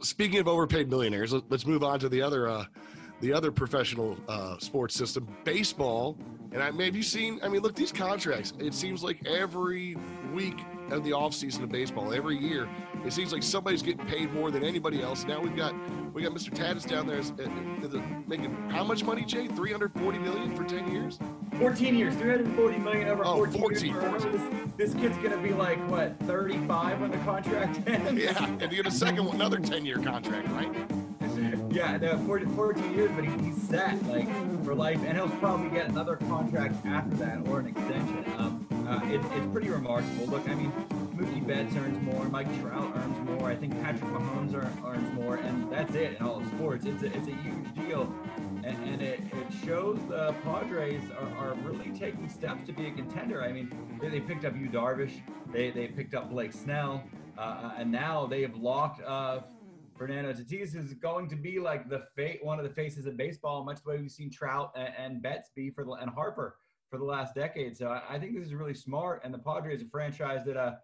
Speaking of overpaid millionaires, let- let's move on to the other uh, the other professional uh, sports system, baseball. And I have you seen? I mean, look, these contracts. It seems like every week of the offseason of baseball, every year, it seems like somebody's getting paid more than anybody else. Now we've got we got Mr. Tatis down there as, uh, uh, making how much money, Jay? Three hundred forty million for ten years. 14 years, 340 million over Oh, 14, 14, years. Remember 14. This, this kid's gonna be like what 35 when the contract ends. Yeah, and you get a second one, another ten year contract, right? Yeah, no, 14, 14 years, but he, he's set like for life, and he'll probably get another contract after that or an extension. Uh, it's it's pretty remarkable. Look, I mean, Mookie Betts earns more, Mike Trout earns more. I think Patrick Mahomes earn, earns more, and that's it in all sports. It's a, it's a huge deal, and, and it, it shows the Padres are, are really taking steps to be a contender. I mean, they, they picked up Yu Darvish, they they picked up Blake Snell, uh, and now they have locked. Uh, Fernando Tatis is going to be like the fate, one of the faces of baseball, much the way we've seen Trout and, and Betts be for the and Harper for the last decade. So I, I think this is really smart. And the Padres, a franchise that, uh,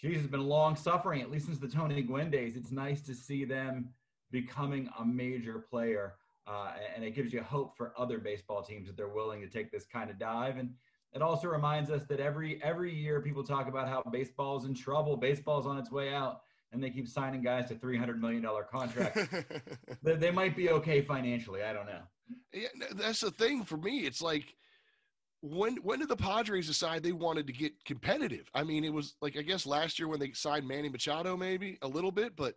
geez, has been long suffering at least since the Tony Gwynn days. It's nice to see them becoming a major player, uh, and it gives you hope for other baseball teams that they're willing to take this kind of dive. And it also reminds us that every every year people talk about how baseball's in trouble, baseball's on its way out and they keep signing guys to $300 million contracts. they, they might be okay financially. I don't know. Yeah, that's the thing for me. It's like when when did the Padres decide they wanted to get competitive? I mean, it was like I guess last year when they signed Manny Machado, maybe a little bit, but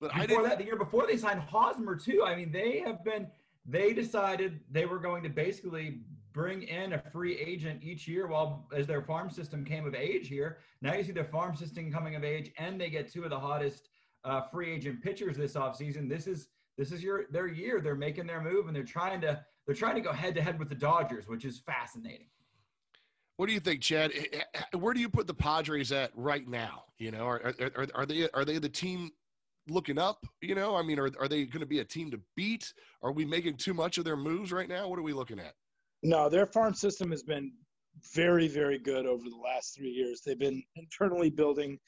but before I didn't. that, the year before they signed Hosmer too. I mean, they have been. They decided they were going to basically bring in a free agent each year while as their farm system came of age here. Now you see their farm system coming of age, and they get two of the hottest uh, free agent pitchers this offseason. This is this is your their year. They're making their move, and they're trying to they're trying to go head to head with the Dodgers, which is fascinating. What do you think, Chad? Eh, Where do you put the Padres at right now? You know, are are, are they are they the team looking up? You know, I mean, are are they going to be a team to beat? Are we making too much of their moves right now? What are we looking at? No, their farm system has been very, very good over the last three years. They've been internally building.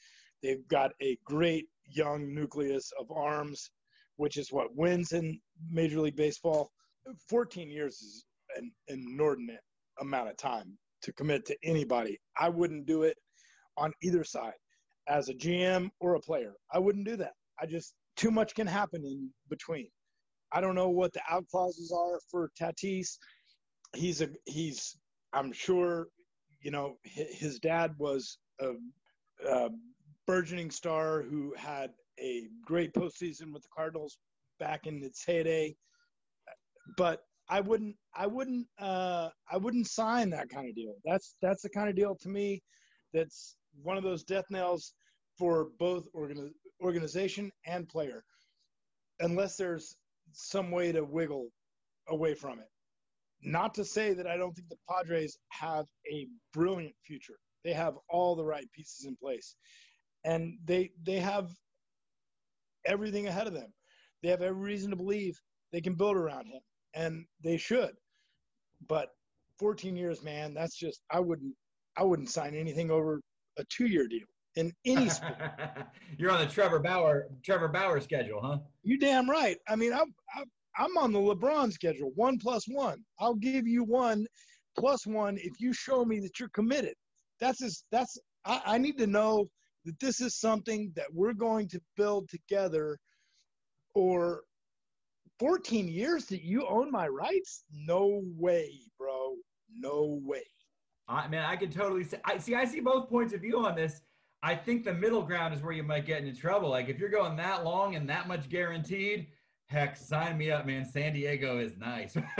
They've got a great young nucleus of arms, which is what wins in Major League Baseball. 14 years is an inordinate amount of time to commit to anybody. I wouldn't do it on either side as a GM or a player. I wouldn't do that. I just, too much can happen in between. I don't know what the out clauses are for Tatis he's a he's i'm sure you know his dad was a, a, burgeoning star who had a great postseason with the cardinals back in its heyday. But i wouldn't i wouldn't uh i wouldn't sign that kind of deal. That's that's the kind of deal to me that's one of those death nails for both organi- organization and player unless there's some way to wiggle away from it. Not to say that I don't think the Padres have a brilliant future. They have all the right pieces in place, and they they have everything ahead of them. They have every reason to believe they can build around him, and they should. But 14 years, man, that's just I wouldn't I wouldn't sign anything over a two year deal in any sport. You're on the Trevor Bauer Trevor Bauer schedule, huh? You damn right. I mean, I, I I'm on the LeBron schedule, one plus one. I'll give you one plus one if you show me that you're committed. That's just, that's I, I need to know that this is something that we're going to build together. Or 14 years that you own my rights? No way, bro. No way. I mean, I can totally see. I see. I see both points of view on this. I think the middle ground is where you might get into trouble. Like if you're going that long and that much guaranteed, heck, sign me up, man. San Diego is nice,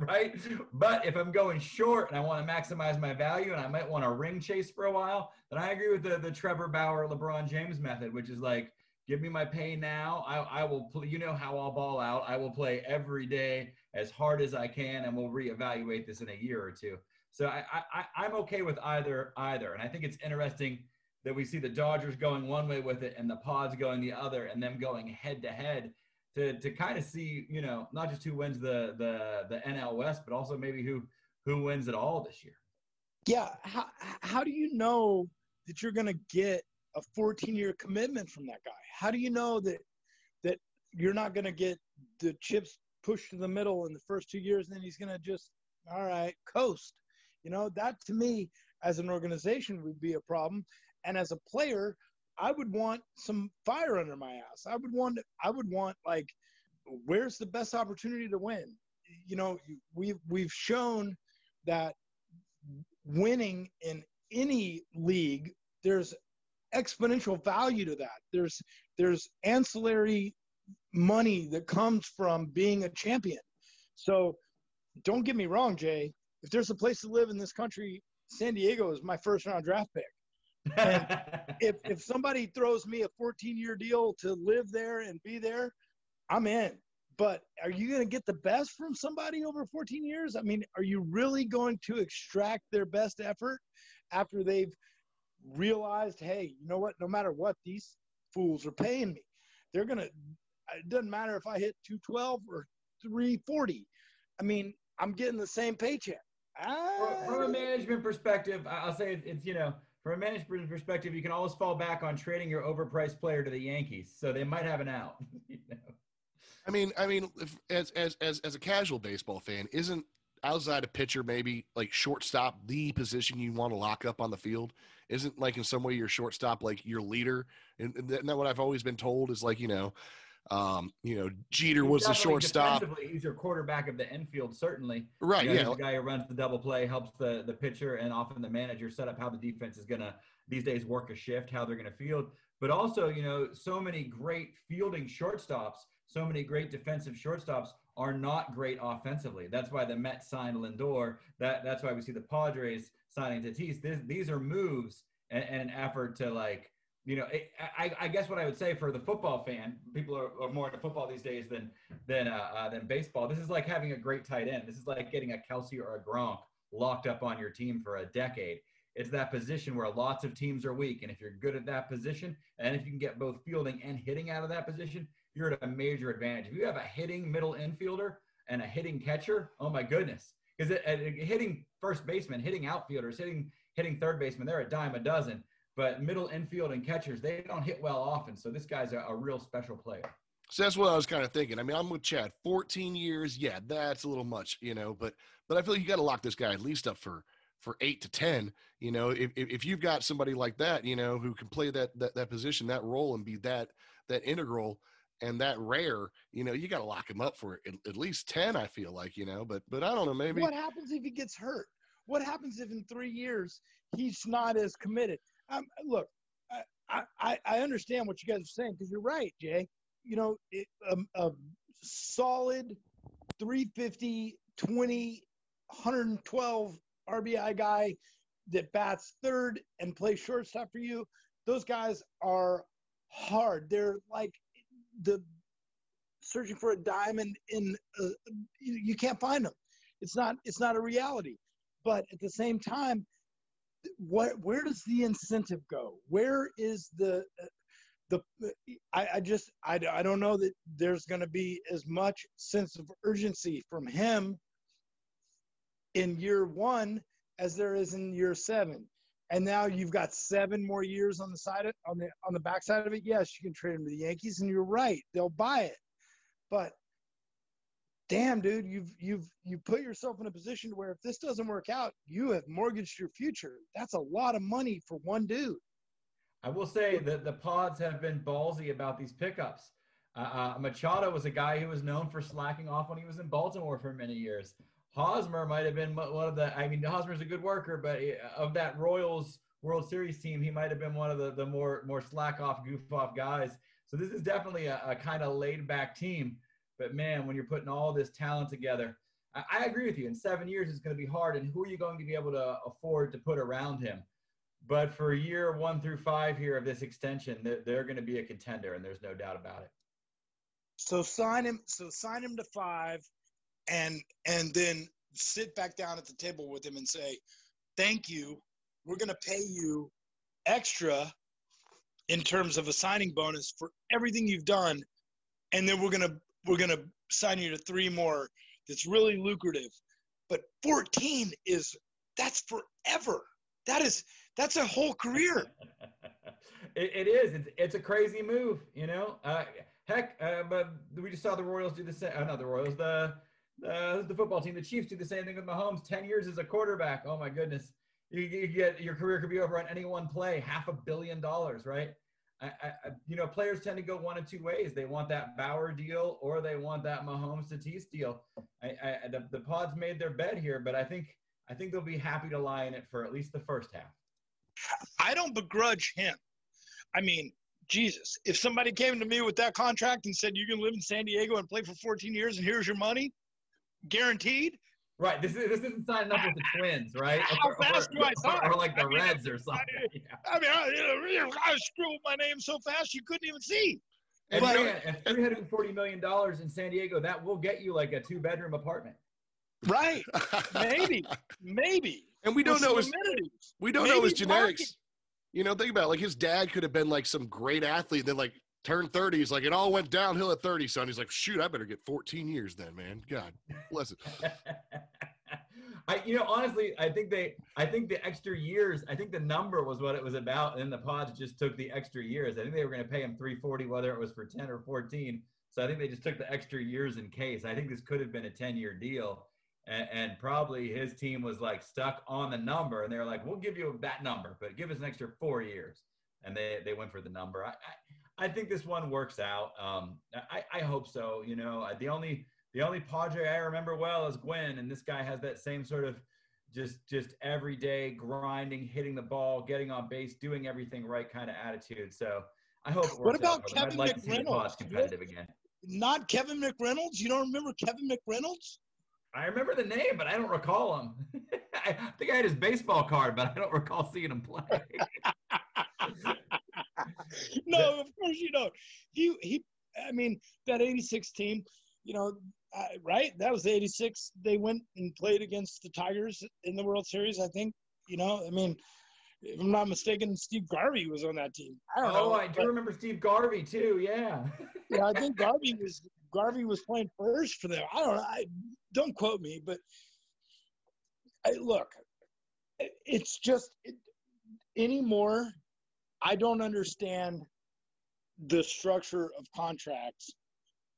right? But if I'm going short and I want to maximize my value and I might want to ring chase for a while, then I agree with the, the Trevor Bauer, LeBron James method, which is like, give me my pay now. I, I will play, you know how I'll ball out. I will play every day as hard as I can and we'll reevaluate this in a year or two. So I, I, I'm okay with either, either. And I think it's interesting that we see the Dodgers going one way with it and the Pods going the other and them going head to head to to kind of see, you know, not just who wins the the the NL West, but also maybe who who wins it all this year. Yeah, how how do you know that you're going to get a 14 year commitment from that guy? How do you know that that you're not going to get the chips pushed to the middle in the first two years, and then he's going to just all right coast. You know that to me as an organization would be a problem, and as a player, I would want some fire under my ass. I would want I would want like where's the best opportunity to win? You know, we've we've shown that winning in any league there's exponential value to that. There's there's ancillary money that comes from being a champion. So don't get me wrong, Jay. If there's a place to live in this country, San Diego is my first round draft pick. And if if somebody throws me a 14 year deal to live there and be there, I'm in. But are you going to get the best from somebody over 14 years? I mean, are you really going to extract their best effort after they've realized, hey, you know what? No matter what, these fools are paying me. They're going to, it doesn't matter if I hit 212 or 340. I mean, I'm getting the same paycheck. Ah. From a management perspective, I'll say it's, you know, from a management perspective, you can always fall back on trading your overpriced player to the Yankees, so they might have an out. you know? I mean, I mean, if, as as as as a casual baseball fan, isn't outside a pitcher maybe like shortstop the position you want to lock up on the field? Isn't like in some way your shortstop like your leader? And, and that what I've always been told is like you know um, you know, Jeter was the shortstop. He's your quarterback of the infield, certainly. Right. You know, yeah. The guy who runs the double play helps the the pitcher and often the manager set up how the defense is gonna these days work a shift, how they're gonna field. But also, you know, so many great fielding shortstops, so many great defensive shortstops are not great offensively. That's why the Mets signed Lindor. That that's why we see the Padres signing Tatis. This, these are moves and, and an effort to like you know, it, I, I, guess what I would say for the football fan, people are, are more into football these days than than uh, uh, than baseball. This is like having a great tight end. This is like getting a Kelsey or a Gronk locked up on your team for a decade. It's that position where lots of teams are weak, and if you're good at that position, and if you can get both fielding and hitting out of that position, you're at a major advantage. If you have a hitting middle infielder and a hitting catcher, oh my goodness, because hitting first baseman, hitting outfielders, hitting hitting third baseman, they're a dime a dozen but middle infield and catchers, they don't hit well often. So this guy's a, a real special player. So that's what I was kind of thinking. I mean, I'm with Chad. 14 years, yeah, that's a little much, you know. But but I feel like you got to lock this guy at least up for for eight to ten. You know, if if you've got somebody like that, you know, who can play that that that position, that role, and be that that integral and that rare, you know, you got to lock him up for at, at, least ten. I feel like, you know, but but I don't know, maybe. What happens if he gets hurt? What happens if in three years he's not as committed? Um, look, I, I, I understand what you guys are saying because you're right, Jay. You know, it, um, a solid 350, 20, 112 RBI guy that bats third and plays shortstop for you, those guys are hard. They're like the searching for a diamond in a, you, you can't find them. It's not it's not a reality. But at the same time, what where does the incentive go? Where is the the I, I just I, I don't know that there's going to be as much sense of urgency from him in year one as there is in year seven. And now you've got seven more years on the side of, on the on the backside of it. Yes you can trade him to the yankees and you're right they'll buy it. But damn dude you've you've you put yourself in a position where if this doesn't work out you have mortgaged your future. That's a lot of money for one dude. I will say that the pods have been ballsy about these pickups. Uh, uh, machado was a guy who was known for slacking off when he was in baltimore for many years. Hosmer might have been one of the i mean hosmer's a good worker but of that royals world series team he might have been one of the, the more more slack off goof off guys. So this is definitely a, a kind of laid back team but man, when you're putting all this talent together, I, I agree with you. In seven years, it's going to be hard. And who are you going to be able to afford to put around him? But for year one through five here of this extension, they're, they're going to be a contender, and there's no doubt about it. So sign him. So sign him to five, and and then sit back down at the table with him and say, "Thank you. We're going to pay you extra in terms of a signing bonus for everything you've done, and then we're going to we're going to sign you to three more that's really lucrative but 14 is that's forever that is that's a whole career it, it is it's, it's a crazy move you know uh, heck uh, but we just saw the Royals do the same. Oh, not the Royals. The the the football team, the Chiefs, do the same thing with Mahomes. Ten years as a quarterback. Oh my goodness, you, you get your career could be over on any one play. Half a billion dollars, right? I, I, you know, players tend to go one of two ways. They want that Bauer deal, or they want that Mahomes Tatis deal. I, I, the, the Pods made their bed here, but I think I think they'll be happy to lie in it for at least the first half. I don't begrudge him. I mean, Jesus, if somebody came to me with that contract and said you can live in San Diego and play for 14 years and here's your money, guaranteed. Right. This is this isn't signing up with the Twins, right? How or, fast or, do I sign? Or, or like the I mean, Reds or something. Yeah. I mean, I, I scribbled my name so fast you couldn't even see. And But- you know, at three hundred and forty million dollars in San Diego, that will get you like a two bedroom apartment. Right. Maybe. Maybe. and we don't With know his amenities. we don't know his Maybe parking. genetics. You know, think about it. like his dad could have been like some great athlete, then like turned 30. He's like, it all went downhill at 30, son. He's like, shoot, I better get 14 years then, man. God bless it. I, you know, honestly, I think they, I think the extra years, I think the number was what it was about, and then the Pods just took the extra years. I think they were going to pay him 340, whether it was for 10 or 14. So I think they just took the extra years in case. I think this could have been a 10 year deal, and, and probably his team was like stuck on the number, and they were like, "We'll give you that number, but give us an extra four years." And they they went for the number. I I, I think this one works out. Um, I I hope so. You know, the only the only Padre I remember well is Gwynn, and this guy has that same sort of just just everyday grinding, hitting the ball, getting on base, doing everything right kind of attitude. So I hope it works What about out for. I'd Kevin like to see the McReynolds? Competitive again. Not Kevin McReynolds. You don't remember Kevin McReynolds? I remember the name, but I don't recall him. I think I had his baseball card, but I don't recall seeing him play. no, of course you don't. He he. I mean, that '86 team. You know, uh, right? That was the '86. They went and played against the Tigers in the World Series. I think. You know, I mean, if I'm not mistaken, Steve Garvey was on that team. I don't oh, know. I do but, remember Steve Garvey too. Yeah. yeah, I think Garvey was Garvey was playing first for them. I don't know. I, don't quote me, but I, look, it's just it, anymore. I don't understand the structure of contracts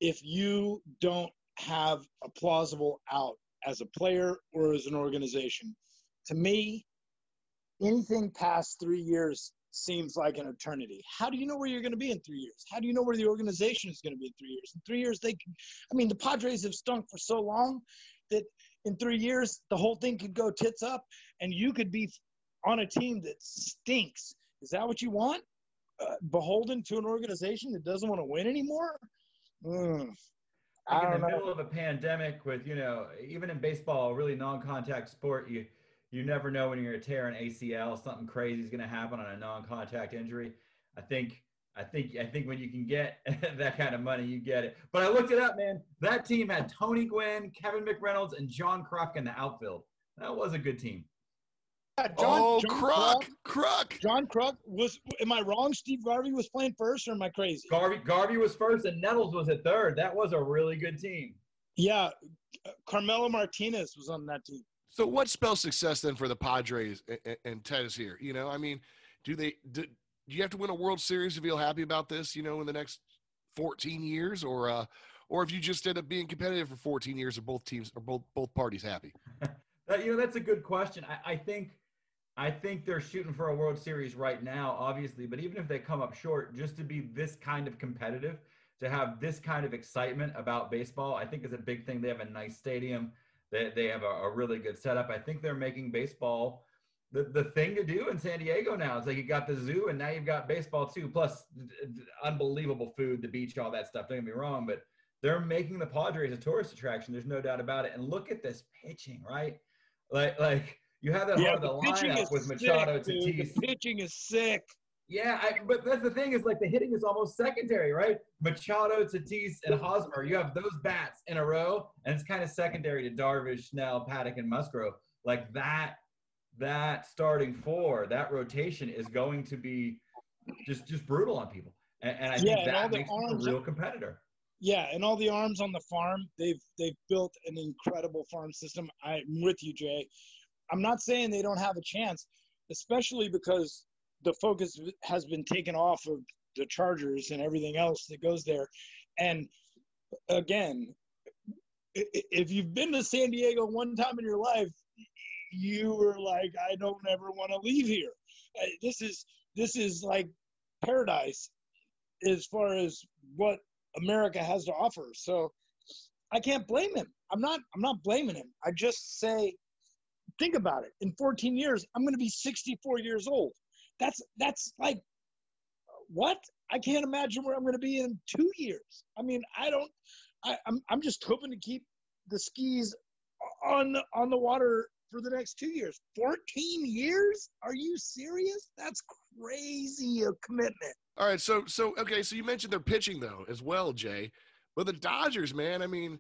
if you don't have a plausible out as a player or as an organization. To me, anything past three years seems like an eternity. How do you know where you're going to be in three years? How do you know where the organization is going to be in three years? In three years, they I mean, the Padres have stunk for so long that in three years, the whole thing could go tits up and you could be on a team that stinks. Is that what you want? Uh, beholden to an organization that doesn't want to win anymore? Mm, Like in the know. middle of a pandemic with, you know, even in baseball, a really non-contact sport, you you never know when you're going to tear an ACL, something crazy is going to happen on a non-contact injury. I think I think I think when you can get that kind of money, you get it. But I looked it up, man. That team had Tony Gwynn, Kevin McReynolds, and John Kruk in the outfield. That was a good team. Yeah, oh, John Kruk, Kruk- Kruk. John Kruk was. Am I wrong? Steve Garvey was playing first, or am I crazy? Garvey Garvey was first, and Nettles was at third. That was a really good team. Yeah, Carmelo Martinez was on that team. So what spells success then for the Padres and, and, and Tatis here? You know, I mean, do they do, do you have to win a World Series to feel happy about this? You know, in the next 14 years, or uh, or if you just end up being competitive for 14 years, are both teams or both both parties happy? That, you know, that's a good question. I, I think, I think they're shooting for a World Series right now, obviously. But even if they come up short, just to be this kind of competitive, to have this kind of excitement about baseball, I think is a big thing. They have a nice stadium. They, they have a, a really good setup. I think they're making baseball the, the thing to do in San Diego now. It's like you got the zoo and now you've got baseball too, plus unbelievable food, the beach, all that stuff. Don't get me wrong, but they're making the Padres a tourist attraction. There's no doubt about it. And look at this pitching, right? Like, like you have that Yeah, of the lineup with sick, Machado, dude. Tatis. The pitching is sick. Yeah, I, but that's the thing is like the hitting is almost secondary, right? Machado, Tatis, and Hosmer. You have those bats in a row, and it's kind of secondary to Darvish, Snell, Paddock, and Musgrove. Like that, that starting four, that rotation is going to be just just brutal on people, and, and I Yeah, think that makes arms- a real competitor. Yeah, and all the arms on the farm, they've they've built an incredible farm system. I'm with you, Jay. I'm not saying they don't have a chance, especially because the focus has been taken off of the Chargers and everything else that goes there. And again, if you've been to San Diego one time in your life, you were like, I don't ever want to leave here. This is this is like paradise as far as what America has to offer. So I can't blame him. I'm not I'm not blaming him. I just say think about it. In 14 years, I'm going to be 64 years old. That's that's like what? I can't imagine where I'm going to be in 2 years. I mean, I don't I, I'm I'm just hoping to keep the skis on on the water for the next two years. 14 years? Are you serious? That's crazy a commitment. All right, so so okay, so you mentioned their pitching though as well, Jay. But the Dodgers, man, I mean,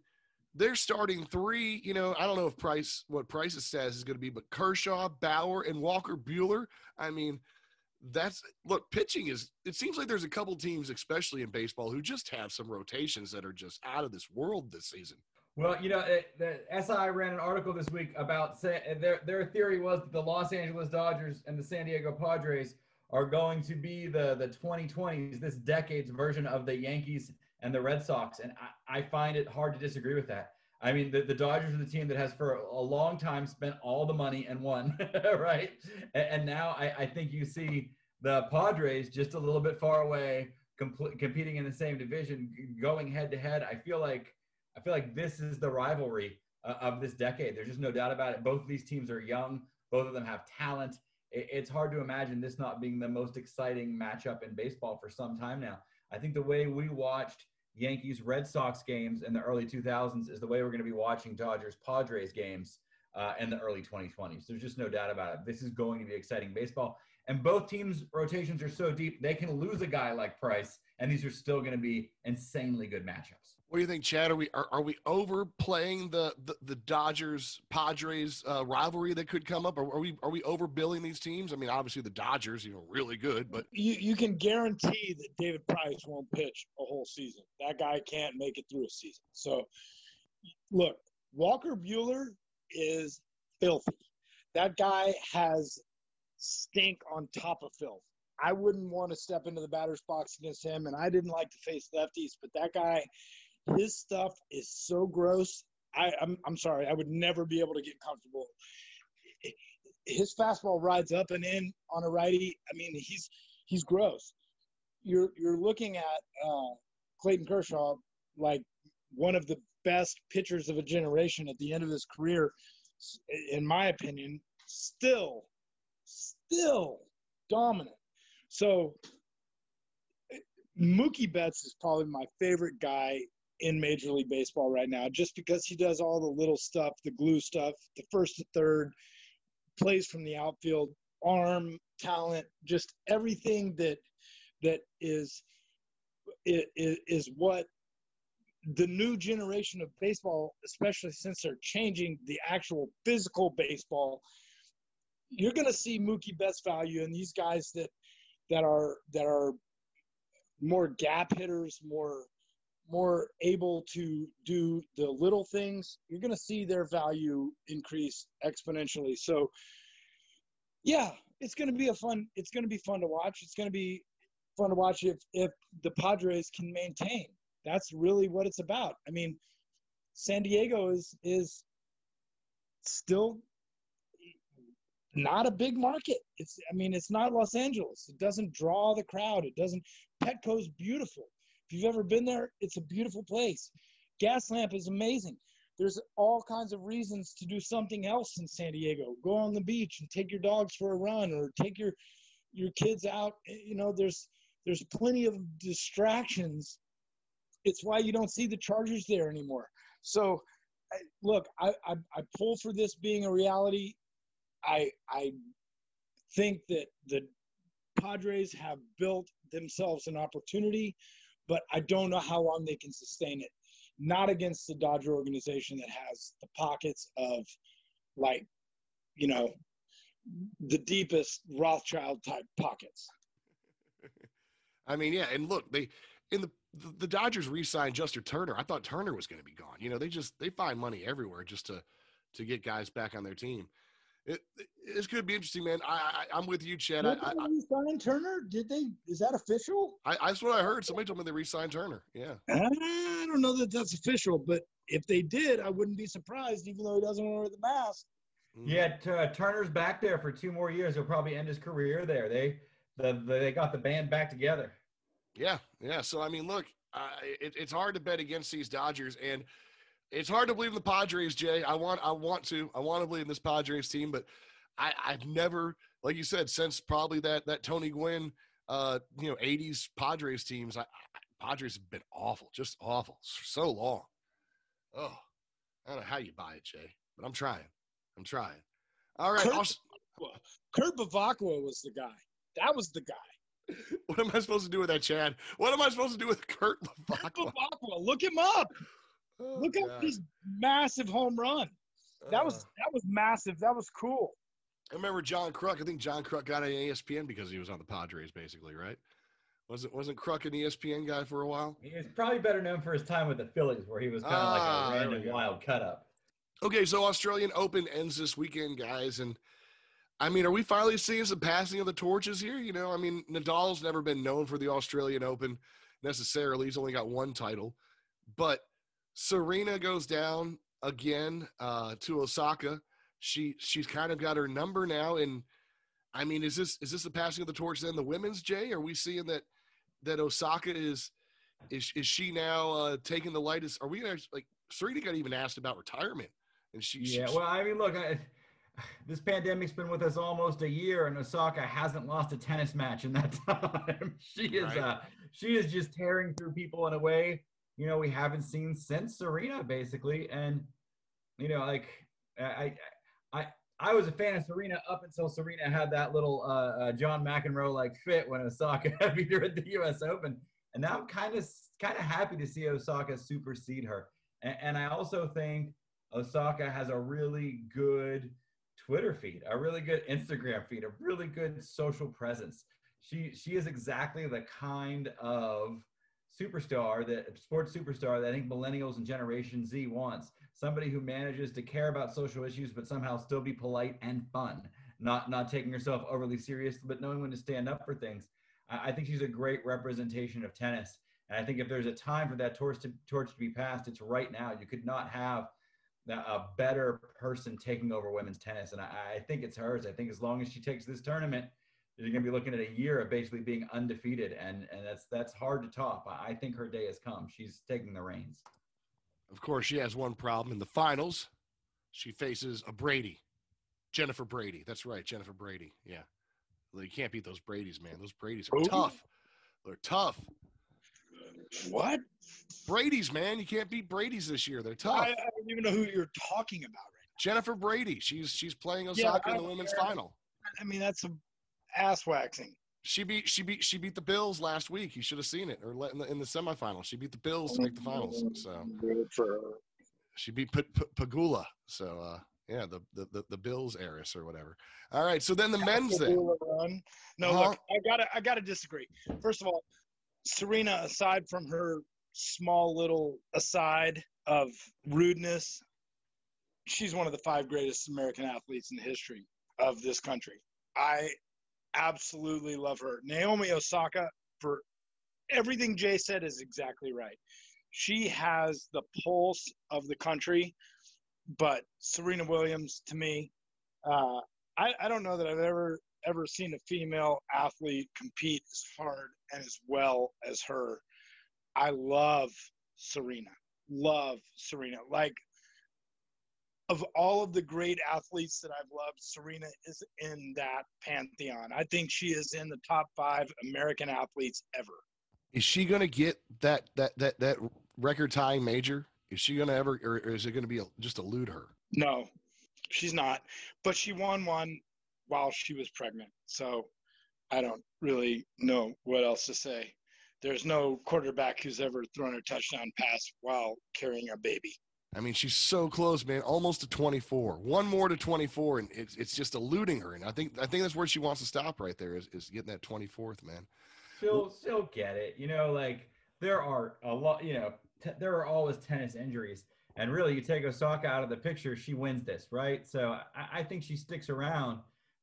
they're starting three. You know, I don't know if Price what Price's status is going to be, but Kershaw, Bauer, and Walker Buehler. I mean, that's look, pitching is. It seems like there's a couple teams, especially in baseball, who just have some rotations that are just out of this world this season. Well, you know, it, the SI ran an article this week about say, eh, their their theory was that the Los Angeles Dodgers and the San Diego Padres are going to be the the 2020s, this decade's version of the Yankees and the Red Sox, and I, I find it hard to disagree with that. I mean, the, the Dodgers are the team that has for a long time spent all the money and won, right? And, and now I, I think you see the Padres just a little bit far away, compl- competing in the same division, going head to head. I feel like I feel like this is the rivalry uh, of this decade. There's just no doubt about it. Both of these teams are young. Both of them have talent. It, it's hard to imagine this not being the most exciting matchup in baseball for some time now. I think the way we watched Yankees Red Sox games in the early 2000s is the way we're going to be watching Dodgers Padres games uh, in the early 2020s. There's just no doubt about it. This is going to be exciting baseball. And both teams' rotations are so deep, they can lose a guy like Price, and these are still going to be insanely good matchups. What do you think, Chad? Are we are, are we overplaying the, the the Dodgers Padres uh, rivalry that could come up? Or are we are we overbilling these teams? I mean, obviously the Dodgers, you know, really good, but you you can guarantee that David Price won't pitch a whole season. That guy can't make it through a season. So, look, Walker Buehler is filthy. That guy has stink on top of filth. I wouldn't want to step into the batter's box against him, and I didn't like to face lefties, but that guy his stuff is so gross. I, I'm, I'm sorry, I would never be able to get comfortable. His fastball rides up and in on a righty. I mean, he's he's gross. You're you're looking at uh, Clayton Kershaw like one of the best pitchers of a generation at the end of his career, in my opinion. Still, still dominant. So Mookie Betts is probably my favorite guy in Major League Baseball right now, just because he does all the little stuff, the glue stuff, the first to third, plays from the outfield, arm talent, just everything that that is is, is what the new generation of baseball, especially since they're changing the actual physical baseball, you're going to see Mookie Betts value in these guys that that are that are more gap hitters, more more able to do the little things, you're going to see their value increase exponentially. So, yeah, it's going to be a fun. It's going to be fun to watch. It's going to be fun to watch if if the Padres can maintain. That's really what it's about. I mean, San Diego is is still not a big market. It's I mean, it's not Los Angeles. It doesn't draw the crowd. It doesn't Petco's beautiful. If you've ever been there, it's a beautiful place. Gaslamp is amazing. There's all kinds of reasons to do something else in San Diego. Go on the beach and take your dogs for a run or take your your kids out. Eh, you know, there's there's plenty of distractions. It's why you don't see the Chargers there anymore. So, look, I, I, I pull for this being a reality. I I think that the Padres have built themselves an opportunity but I don't know how long they can sustain it. Not against the Dodger organization that has the pockets of, like, you know, the deepest Rothschild type pockets. I mean, yeah, and look, they in the the Dodgers re-signed Justin Turner. I thought Turner was going to be gone. You know, they just they find money everywhere just to to get guys back on their team. It, it's going to be interesting, man. I, I am with you, Chad. Did I, I, they sign Turner? Did they? Is that official? I, that's what I heard. Somebody told me they re-signed Turner. Yeah. I don't know that that's official, but if they did, I wouldn't be surprised, even though he doesn't wear the mask. Mm. Yeah, t- uh, Turner's back there for two more years. He'll probably end his career there. They the, the they got the band back together. Yeah, yeah. So I mean, look, uh, it, it's hard to bet against these Dodgers, and it's hard to believe in the Padres, Jay. I want, I want to, I want to believe in this Padres team, but I, I've never, like you said, since probably that that Tony Gwynn, uh, you know, '80s Padres teams, I, I, Padres have been awful, just awful, for so long. Oh, I don't know how you buy it, Jay, but I'm trying. I'm trying. All right. Kurt, Kurt Bevacqua was the guy. That was the guy. What am I supposed to do with that, Chad? What am I supposed to do with Kurt Kurt? Bevacqua. Look him up. Oh, Look at this massive home run. That was Uh, that was massive. That was cool. I remember John Kruk. I think John Kruk got an ESPN because he was on the Padres, basically, right? Wasn't wasn't Kruk an ESPN guy for a while? He was probably better known for his time with the Phillies, where he was kind of Ah, like a random wild cut up. Okay, so Australian Open ends this weekend, guys, and I mean, are we finally seeing some passing of the torches here? You know, I mean, Nadal's never been known for the Australian Open necessarily. He's only got one title, but Serena goes down again uh, to Osaka. She she's kind of got her number now, and I mean, is this is this the passing of the torch then? The women's Jay, are we seeing that that Osaka is is is she now uh, taking the lightest? Are we gonna like Serena got even asked about retirement, and she Yeah, she, well, I mean, look, I, this pandemic's been with us almost a year, and Osaka hasn't lost a tennis match in that time. she is, Right. uh, she is just tearing through people in a way you know we haven't seen since Serena, basically. And you know, like I, I, I, was a fan of Serena up until Serena had that little uh, uh, John McEnroe like fit when Osaka beat her at the U.S. Open, and now I'm kind of kind of happy to see Osaka supersede her. And, and I also think Osaka has a really good Twitter feed, a really good Instagram feed, a really good social presence. She she is exactly the kind of superstar that sports superstar that I think millennials and Generation Z wants. Somebody who manages to care about social issues but somehow still be polite and fun, not not taking herself overly serious, but knowing when to stand up for things. I, I think she's a great representation of tennis. And I think if there's a time for that torch to, torch to be passed, it's right now. You could not have a better person taking over women's tennis. And I, I think it's hers. I think as long as she takes this tournament, you're going to be looking at a year of basically being undefeated. And, and that's, that's hard to top. I, I think her day has come. She's taking the reins. Of course, she has one problem in the finals. She faces a Brady, Jennifer Brady. That's right, Jennifer Brady. Yeah, well, you can't beat those Brady's, man. Those Brady's are Who? tough. They're tough. What? Brady's, man. You can't beat Brady's this year. They're tough. I, I don't even know who you're talking about right now. Jennifer Brady. She's she's playing Yeah, Osaka I in the women's care. final. I mean, that's some ass waxing. She beat she beat she beat the Bills last week. You should have seen it, or let- in the, in the semifinals. She beat the Bills to make the finals. So Good for her. she beat P- P- Pegula. So uh, yeah, the, the the the Bills heiress or whatever. All right. So then the men's run. No, Uh-huh. look, I gotta, I gotta disagree. First of all, Serena, aside from her small little aside of rudeness, she's one of the five greatest American athletes in the history of this country. I absolutely love her. Naomi Osaka, for everything Jay said, is exactly right. She has the pulse of the country, but Serena Williams, to me, uh, I, I don't know that I've ever ever seen a female athlete compete as hard and as well as her. I love Serena. Love Serena. Like of all of the great athletes that I've loved, Serena is in that pantheon. I think she is in the top five American athletes ever. Is she going to get that that that that record tying major? Is she going to ever, or is it going to be a, just elude her? No, she's not. But she won one while she was pregnant. So I don't really know what else to say. There's no quarterback who's ever thrown a touchdown pass while carrying a baby. I mean, she's so close, man. Almost to 24. One more to 24, and it's it's just eluding her. And I think I think that's where she wants to stop right there is, is getting that 24th, man. She'll, she'll get it. You know, like there are a lot, you know, t- there are always tennis injuries. And really, you take Osaka out of the picture, she wins this, right? So I, I think she sticks around.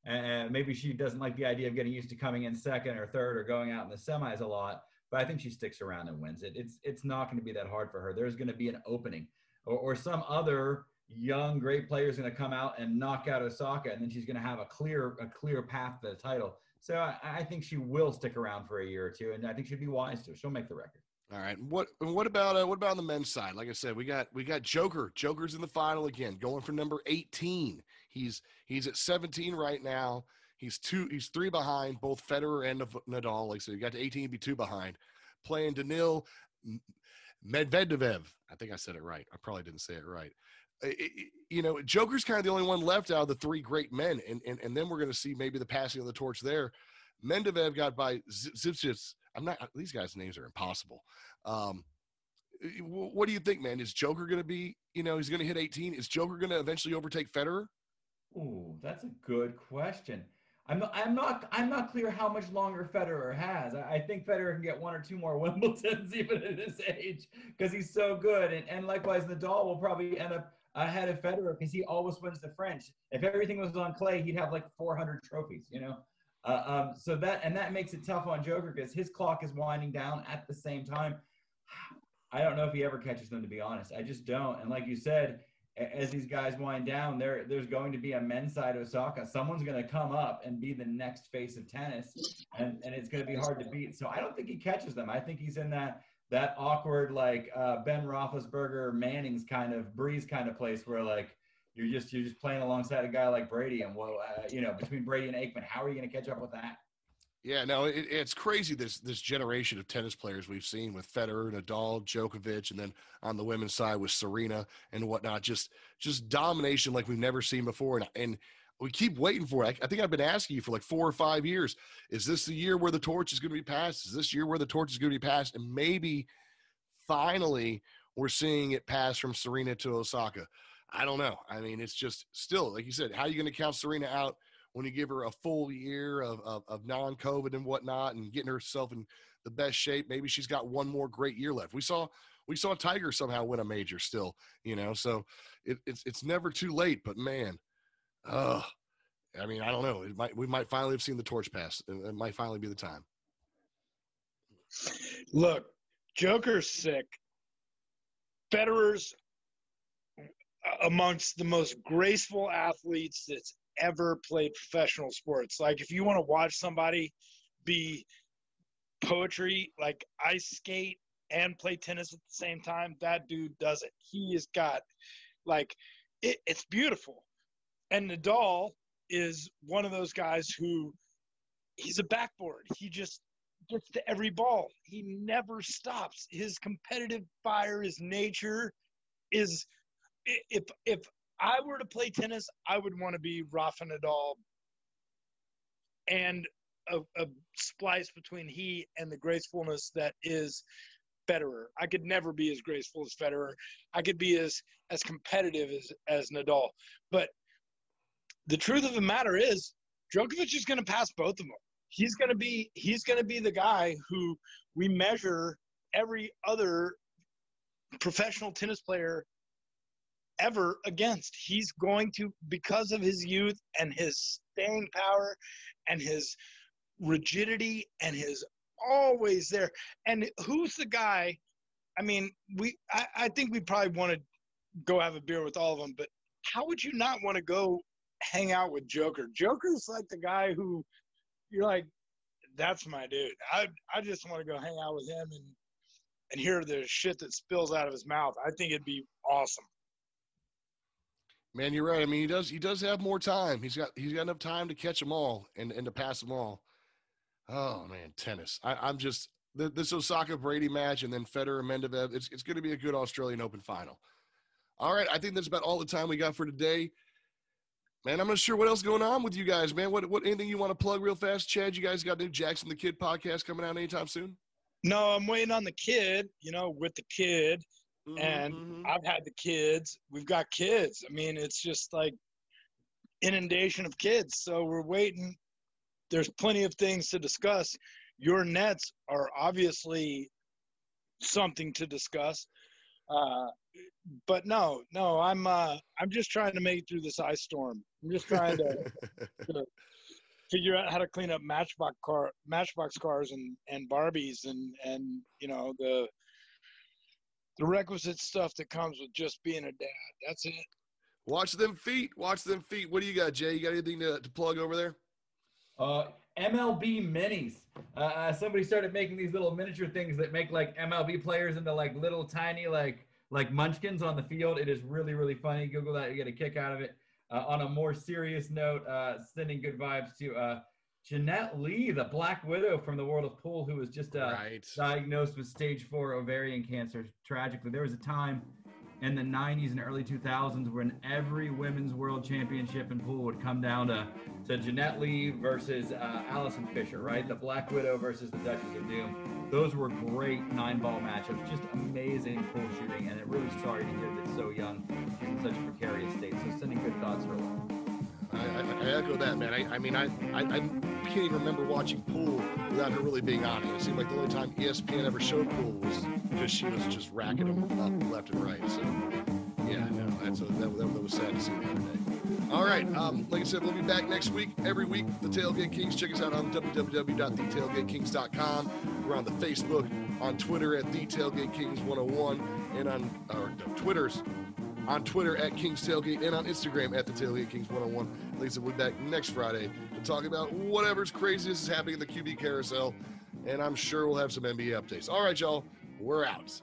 And maybe she doesn't like the idea of getting used to coming in second or third or going out in the semis a lot. But I think she sticks around and wins it. It's it's not going to be that hard for her. There's going to be an opening, or, or some other young great player is going to come out and knock out Osaka, and then she's going to have a clear a clear path to the title. So I, I think she will stick around for a year or two, and I think she'd be wise to. She'll make the record. All right. What what about uh, what about on the men's side? Like I said, we got we got Joker. Joker's in the final again, going for number 18. He's he's at 17 right now. He's two he's three behind both Federer and Nadal. Like so, you got to 18, be two behind. Playing Daniil Medvedev. I think I said it right. I probably didn't say it right. It, you know, Joker's kind of the only one left out of the three great men, and and, and then we're going to see maybe the passing of the torch there. Medvedev got by Zipchits I'm not. These guys' names are impossible. Um, what do you think, man? Is Joker going to be? You know, he's going to hit 18. Is Joker going to eventually overtake Federer? Ooh, that's a good question. I'm not, I'm not I'm not clear how much longer Federer has. I, I think Federer can get one or two more Wimbledons even at his age because he's so good. And, and likewise, Nadal will probably end up ahead of Federer because he always wins the French. If everything was on clay, he'd have like 400 trophies. You know, uh, um, so that and that makes it tough on Joker because his clock is winding down at the same time. I don't know if he ever catches them to be honest. I just don't. And like you said, as these guys wind down, there there's going to be a men's side Osaka. Someone's going to come up and be the next face of tennis, and and it's going to be hard to beat. So I don't think he catches them. I think he's in that that awkward like uh, Ben Roethlisberger, Manning's kind of Brees kind of place where like you're just you're just playing alongside a guy like Brady, and well, uh, you know, between Brady and Aikman, how are you going to catch up with that? Yeah, no, it, it's crazy this this generation of tennis players we've seen with Federer, Nadal, Djokovic, and then on the women's side with Serena and whatnot. Just just domination like we've never seen before, and and we keep waiting for it. I, I think I've been asking you for like four or five years. Is this the year where the torch is going to be passed? Is this year where the torch is going to be passed? And maybe finally we're seeing it pass from Serena to Osaka. I don't know. I mean, it's just still, like you said, how are you going to count Serena out when you give her a full year of, of, of non COVID and whatnot and getting herself in the best shape? Maybe she's got one more great year left. We saw, we saw Tiger somehow win a major still, you know, so it, it's, it's never too late, but man, uh, I mean, I don't know. It might, we might finally have seen the torch pass. It might finally be the time. Look, Joker's sick. Federer's amongst the most graceful athletes that's ever played professional sports. Like if you want to watch somebody be poetry, like ice skate and play tennis at the same time, that dude does it. He has got like it, it's beautiful. And Nadal is one of those guys who he's a backboard. He just gets to every ball. He never stops. His competitive fire, his nature is if if I were to play tennis, I would want to be Rafa Nadal and a, a splice between he and the gracefulness that is Federer. I could never be as graceful as Federer. I could be as as competitive as as Nadal. But the truth of the matter is, Djokovic is going to pass both of them. He's going to be he's going to be the guy who we measure every other professional tennis player ever against. He's going to, because of his youth and his staying power and his rigidity and his always there. And who's the guy? I mean, we I, I think we probably want to go have a beer with all of them, but how would you not want to go hang out with Joker? Joker's like the guy who you're like, that's my dude. I I just want to go hang out with him and and hear the shit that spills out of his mouth. I think it'd be awesome. Man, you're right. I mean, he does he does have more time. He's got he's got enough time to catch them all and and to pass them all. Oh man, tennis. I, am just this Osaka Brady match and then Federer Medvedev. It's it's going to be a good Australian Open final. All right, I think that's about all the time we got for today. Man, I'm not sure what else going on with you guys, man. What what anything you want to plug real fast, Chad? You guys got new Jackson the Kid podcast coming out anytime soon? No, I'm waiting on the kid. You know, with the kid and mm-hmm. I've had the kids. We've got kids. I mean, it's just like inundation of kids. So we're waiting. There's plenty of things to discuss. Your nets are obviously something to discuss. Uh, but no, no, I'm uh, I'm just trying to make it through this ice storm. I'm just trying to, to figure out how to clean up Matchbox car Matchbox cars and and Barbies and and you know the the requisite stuff that comes with just being a dad. That's it. Watch them feet. Watch them feet. What do you got, Jay? You got anything to, to plug over there? Uh, MLB minis. Uh, uh, somebody started making these little miniature things that make like MLB players into like little tiny like like munchkins on the field. It is really really funny. Google that, you get a kick out of it. Uh, on a more serious note, uh, sending good vibes to uh, Jeanette Lee, the Black Widow from the world of pool, who was just uh, right. diagnosed with stage four ovarian cancer. Tragically, there was a time in the 90s and early 2000s when every women's world championship in pool would come down to, to Jeanette Lee versus uh, Allison Fisher, right? The Black Widow versus the Duchess of Doom. Those were great nine ball matchups, just amazing pool shooting, and I'm really sorry to hear that so young in such a precarious state. So sending good thoughts her way. I, I, echo that, man. I, I mean, I, I, I, can't even remember watching pool without her really being on it. It seemed like the only time ESPN ever showed pool was because she was just racking them up left and right. So, yeah, no, that's a, that, that, that was sad to see the other day. All right, um, like I said, we'll be back next week. Every week, the Tailgate Kings. Check us out on www.thetailgatekings.com. We're on the Facebook, on Twitter at the Tailgate Kings 101, and on our Twitters on Twitter at Kings Tailgate and on Instagram at the Tailgate Kings 101. Like I said, we'll be back next Friday to talk about whatever's craziest is happening in the QB carousel. And I'm sure we'll have some NBA updates. All right, y'all, we're out.